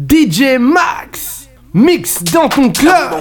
DJ Max, mix dans ton club.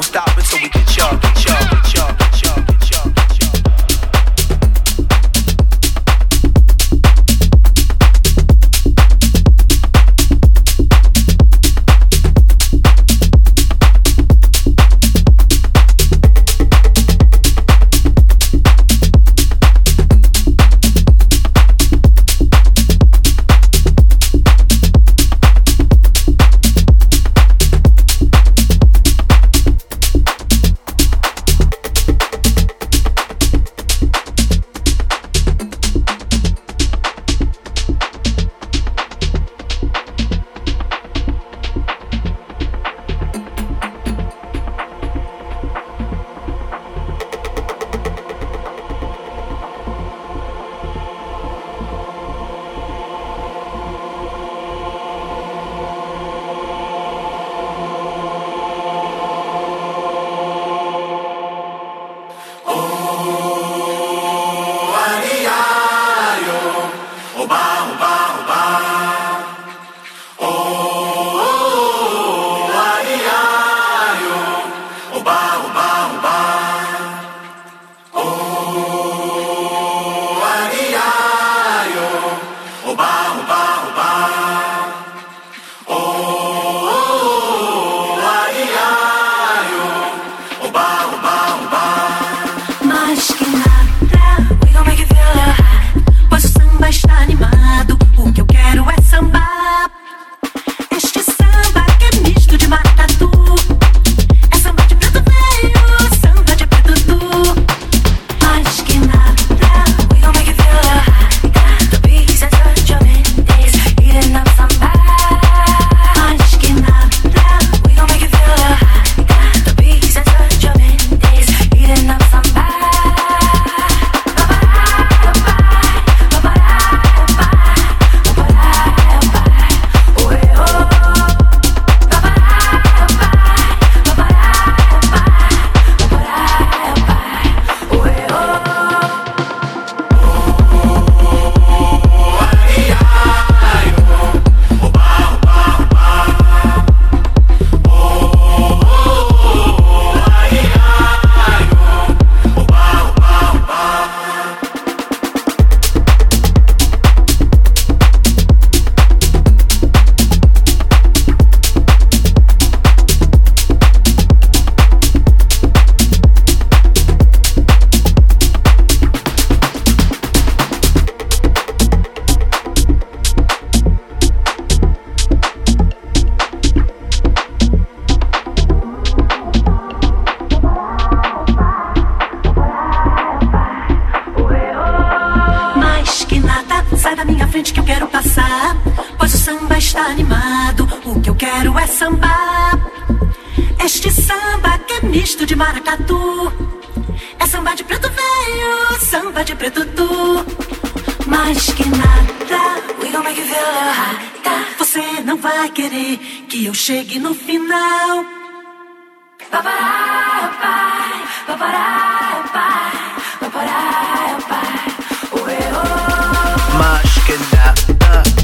vai querer que eu chegue no final.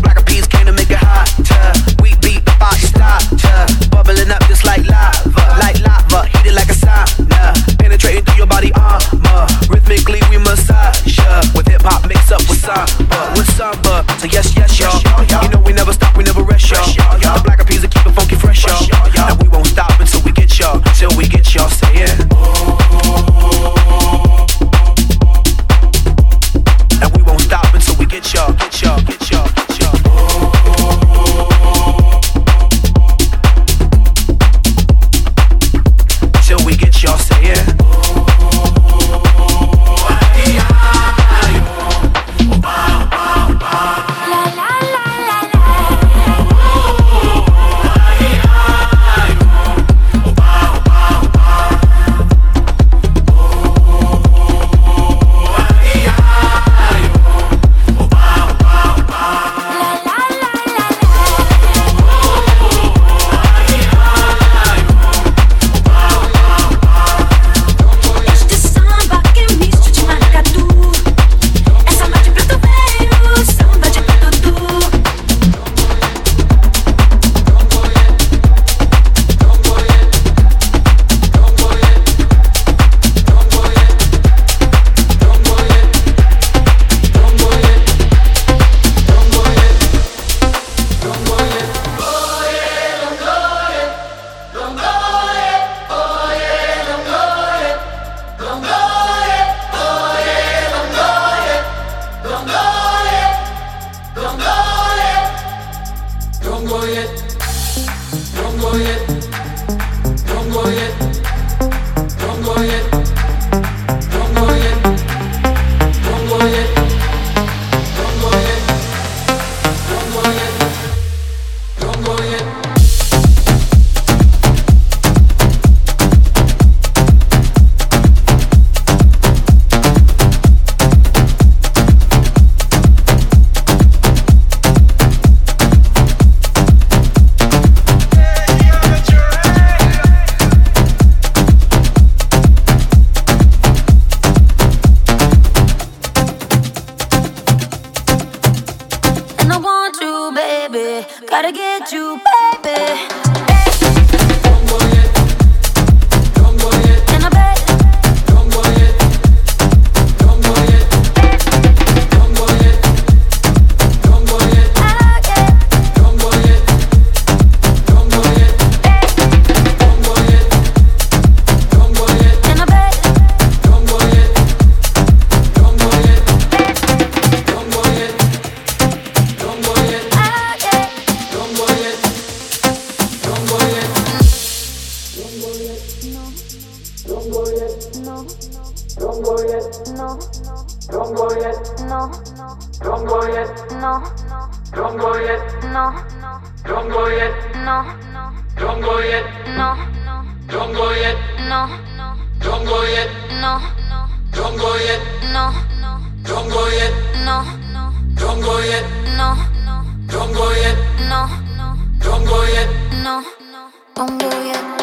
Black uh, came to make it hotter. We beat the bubbling up just like lava, like lava, like a sauna, penetrating through your body armor. Rhythmically we massage with hip hop up with samba, with samba. So yes, yes, y'all. You know we never stop, we never rest, y'all. jest, no. go yet. no. don't go yet. no. don't go yet. no. don't go yet. no. don't go yet. no. don't go yet. no. don't go yet. no. don't go yet. no. don't go yet. no. don't go yet. no. don't go yet. no. Kongo jest, no.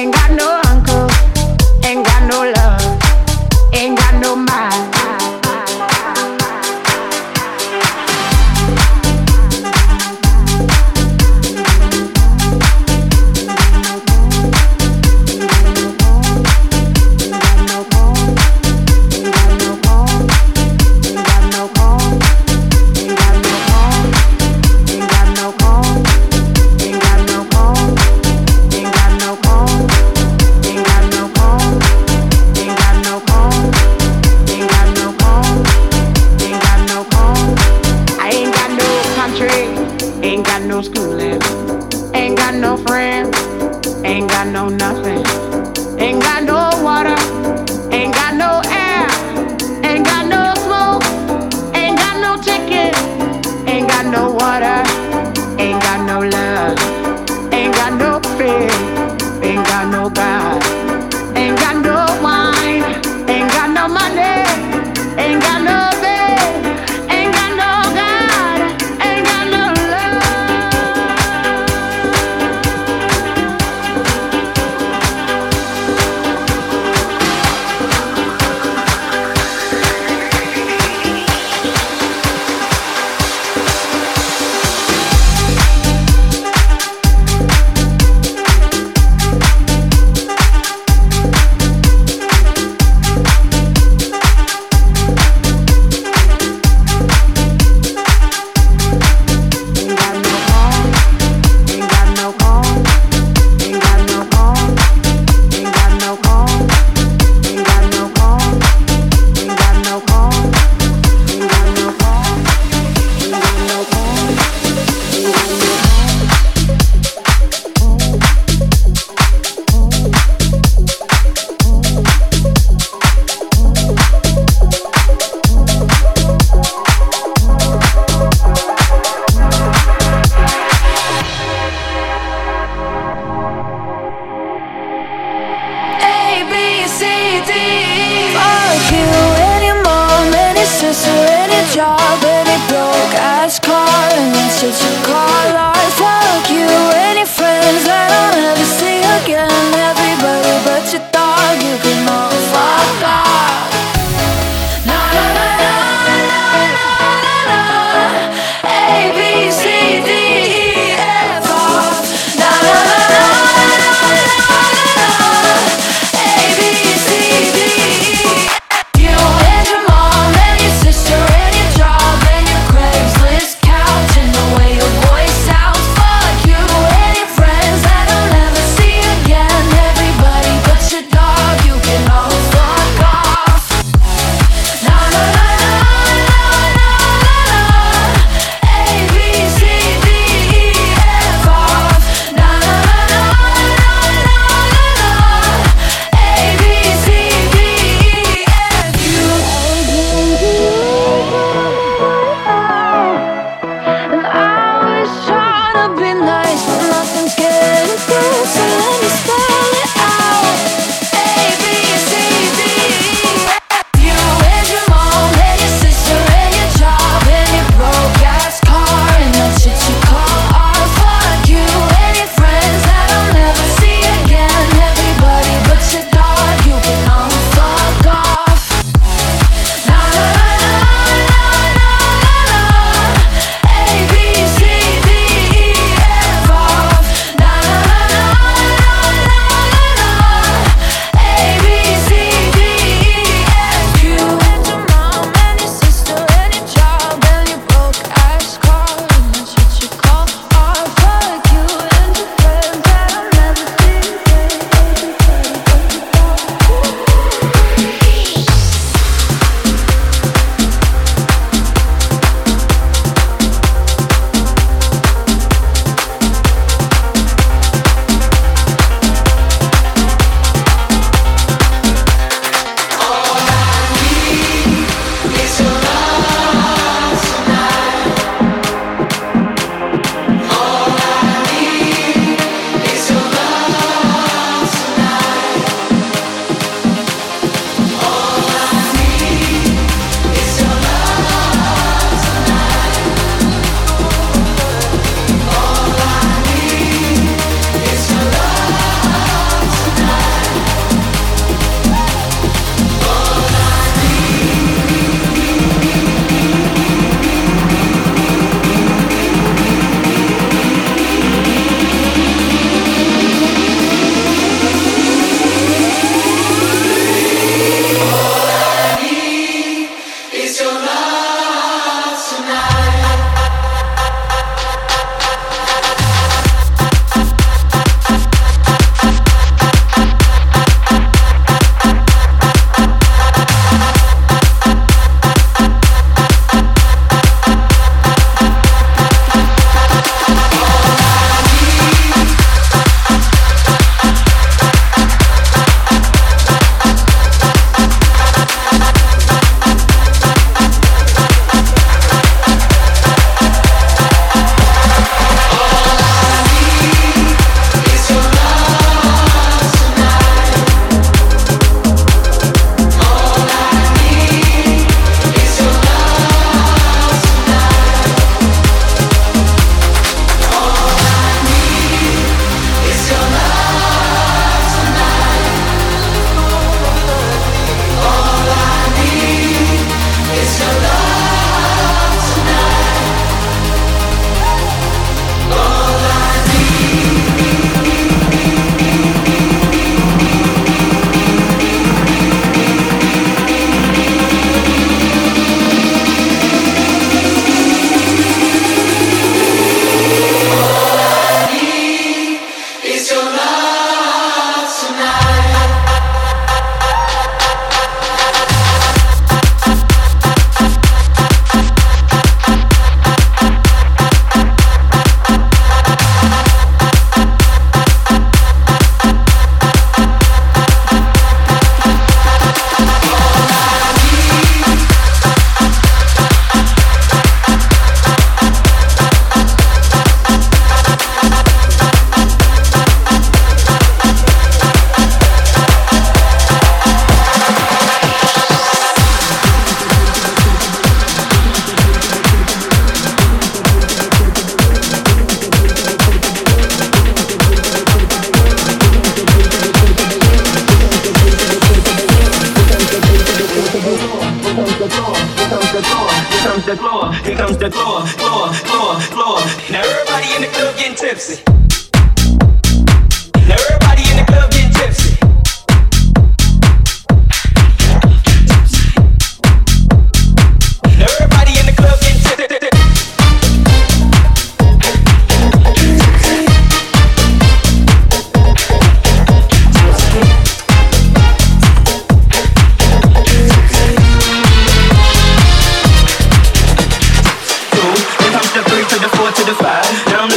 Ain't got no uncle, ain't got no love, ain't got no mind.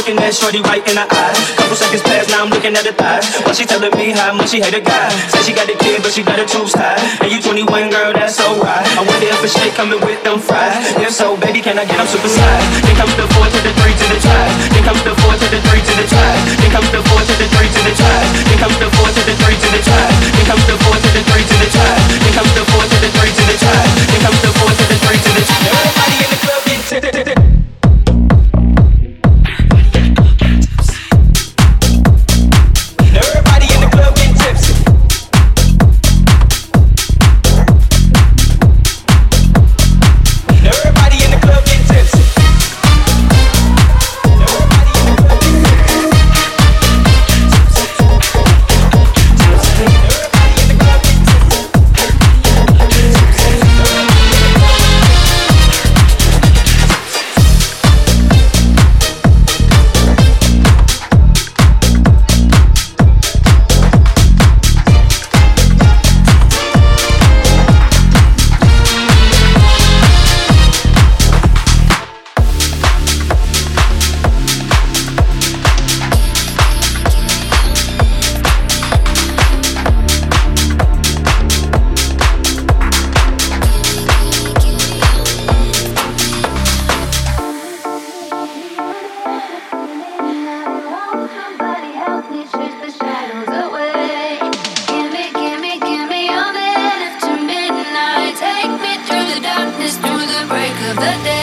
Looking at Shorty right in the eye. Couple seconds pass, now I'm looking at the thigh. While she telling me how much she hate a guy. Said she got a kid, but she got her tubes tied. And you 21, girl, that's so right. I wonder if a shit coming with them fries. If so, baby, can I get them super size? Then comes the four to the three to the five. Then comes the four to the three to the five. Then comes the four to the three to the five. Then comes the four to the three to the five. Then comes the four to the three to the five. Then comes the four to the three to the five. Then comes the four to the three to the five. Everybody in the club getting darkness through the break of the day.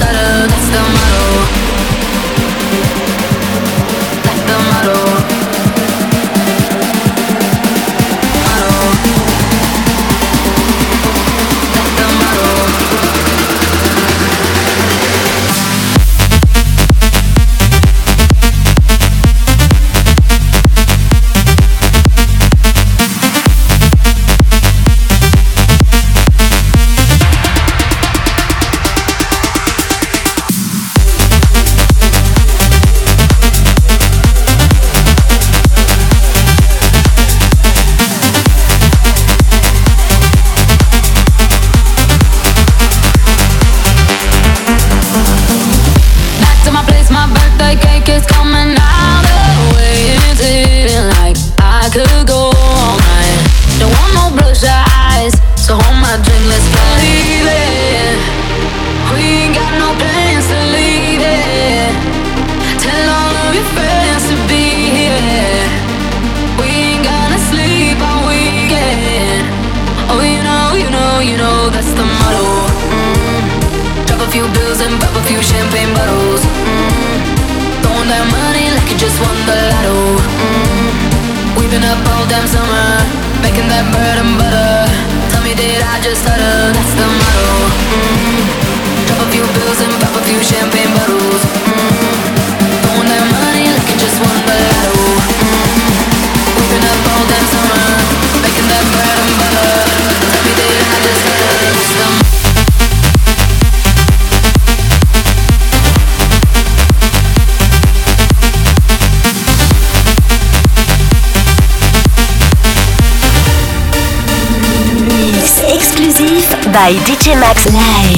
Stutter? That's the motto. By DJ Maxx Live.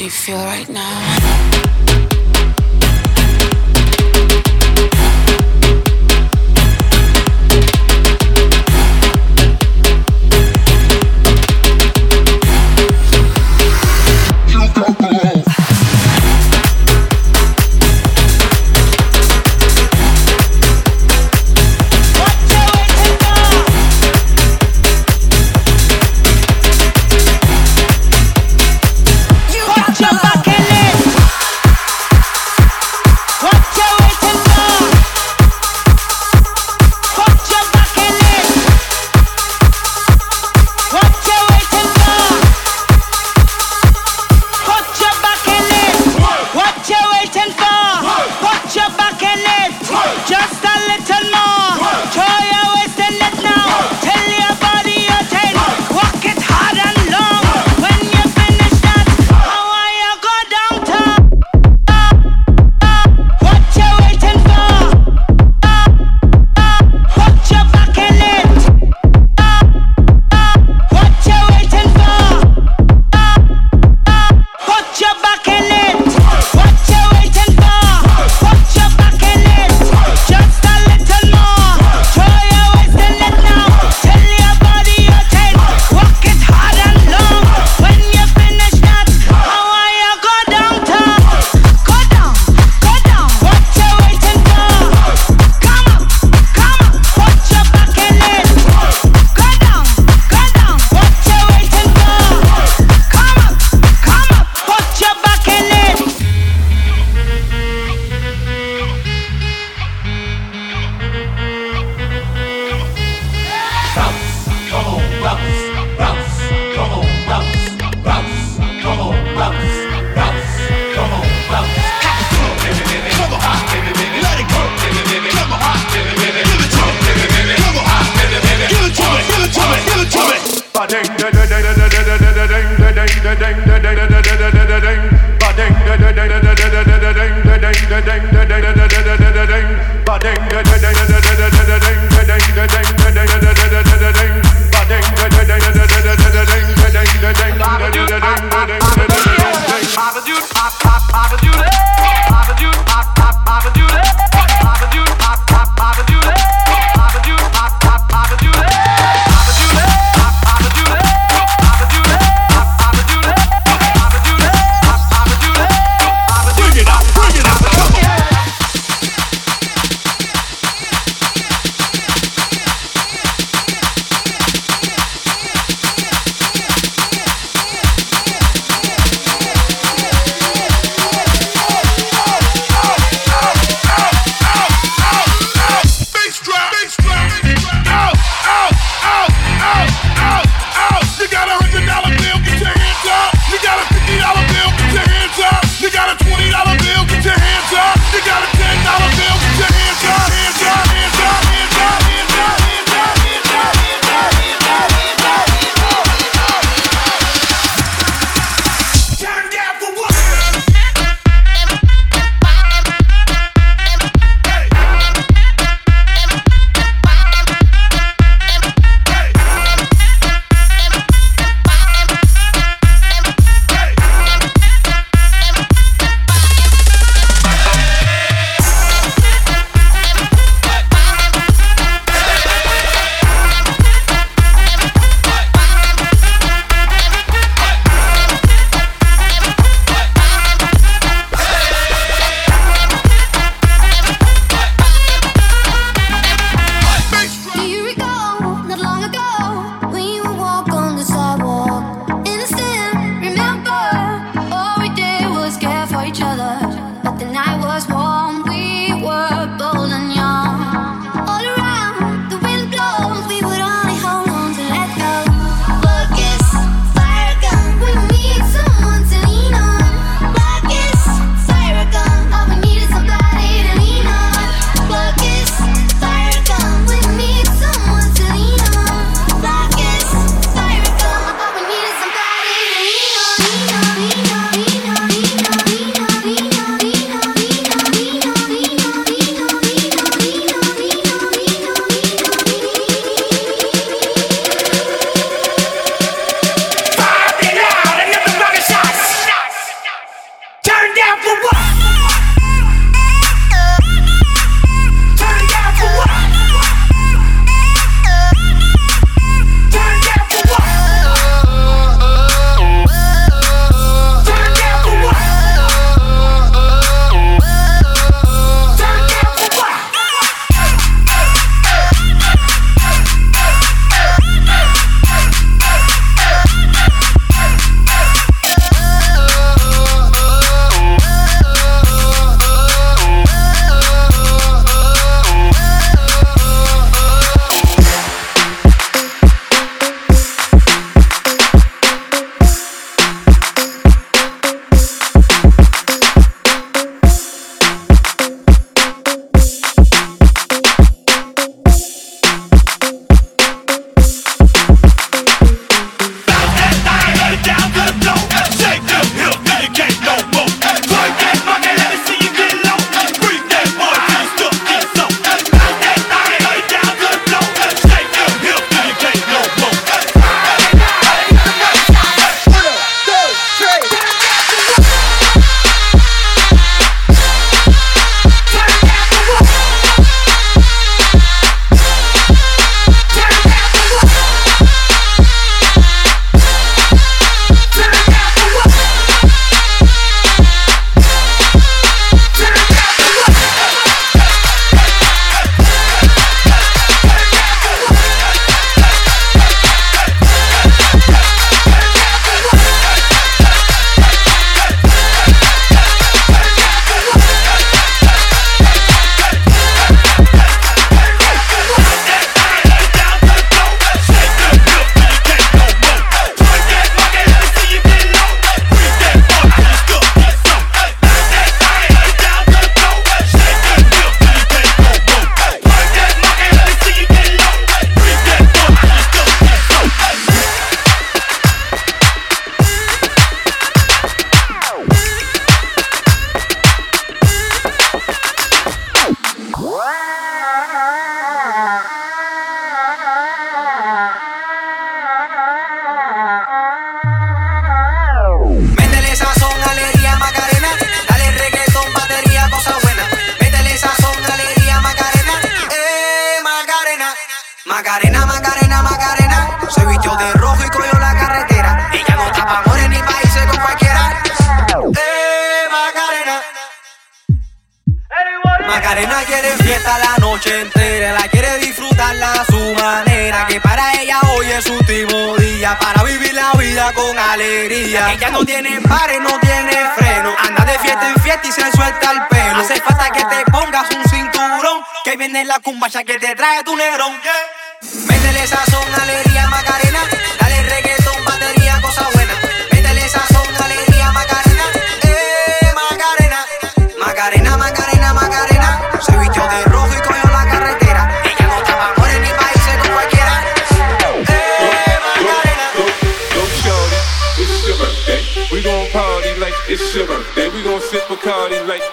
do you feel right now?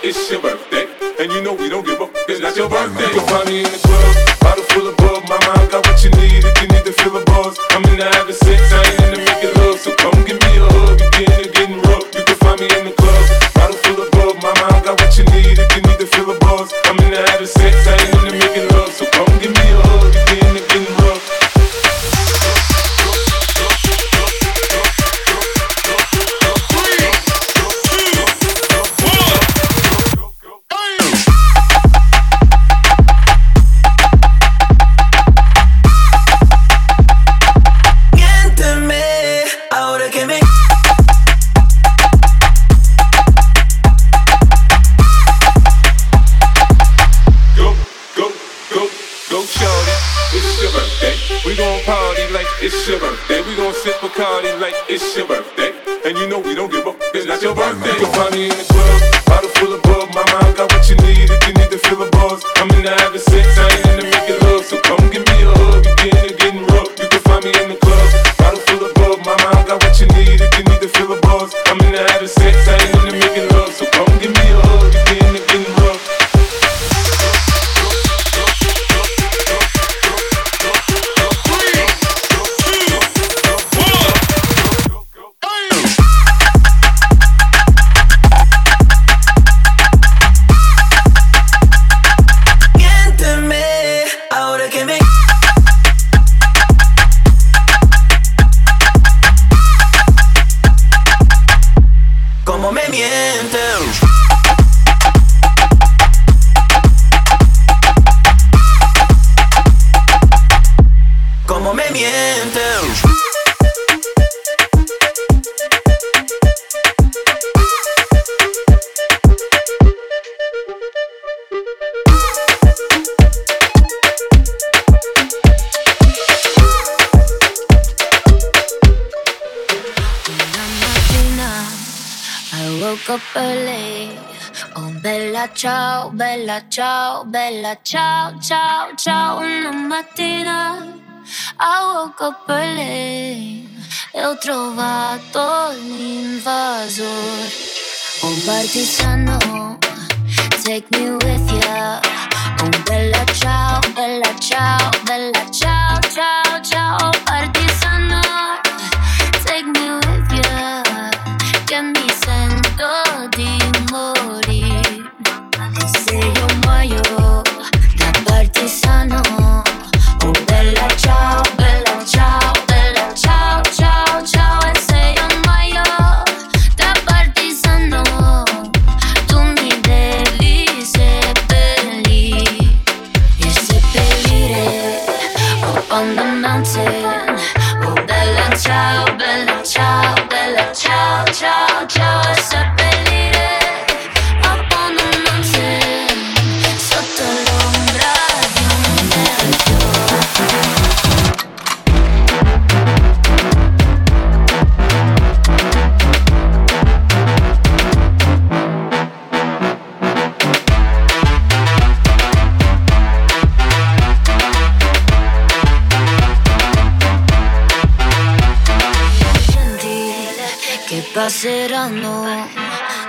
it's your birthday. And you know we don't give up, it's not your birthday. You'll find me ciao, bella ciao, bella ciao, ciao, ciao. Una mattina a Woke per lei e ho trovato l'invasor. Oh partigiano, take me with ya. Oh bella ciao, bella ciao, bella ciao, ciao, ciao. mayo, da partigiano, o bella ciao. passeranno.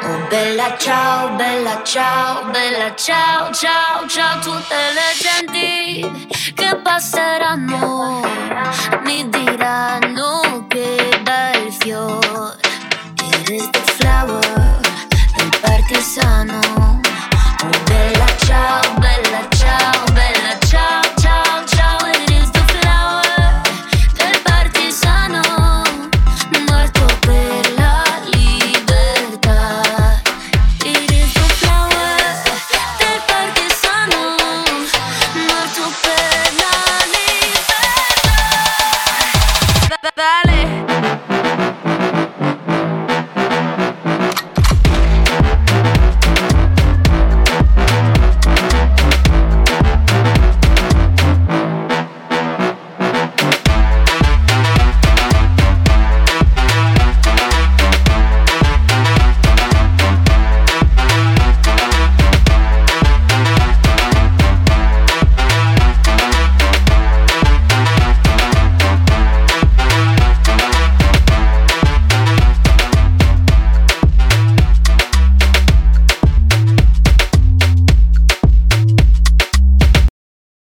Oh bella ciao, bella ciao, bella ciao, ciao, ciao tutte le genti che passeranno. Mi diranno che bel fiore. It is the flower, del partisano. Oh bella ciao.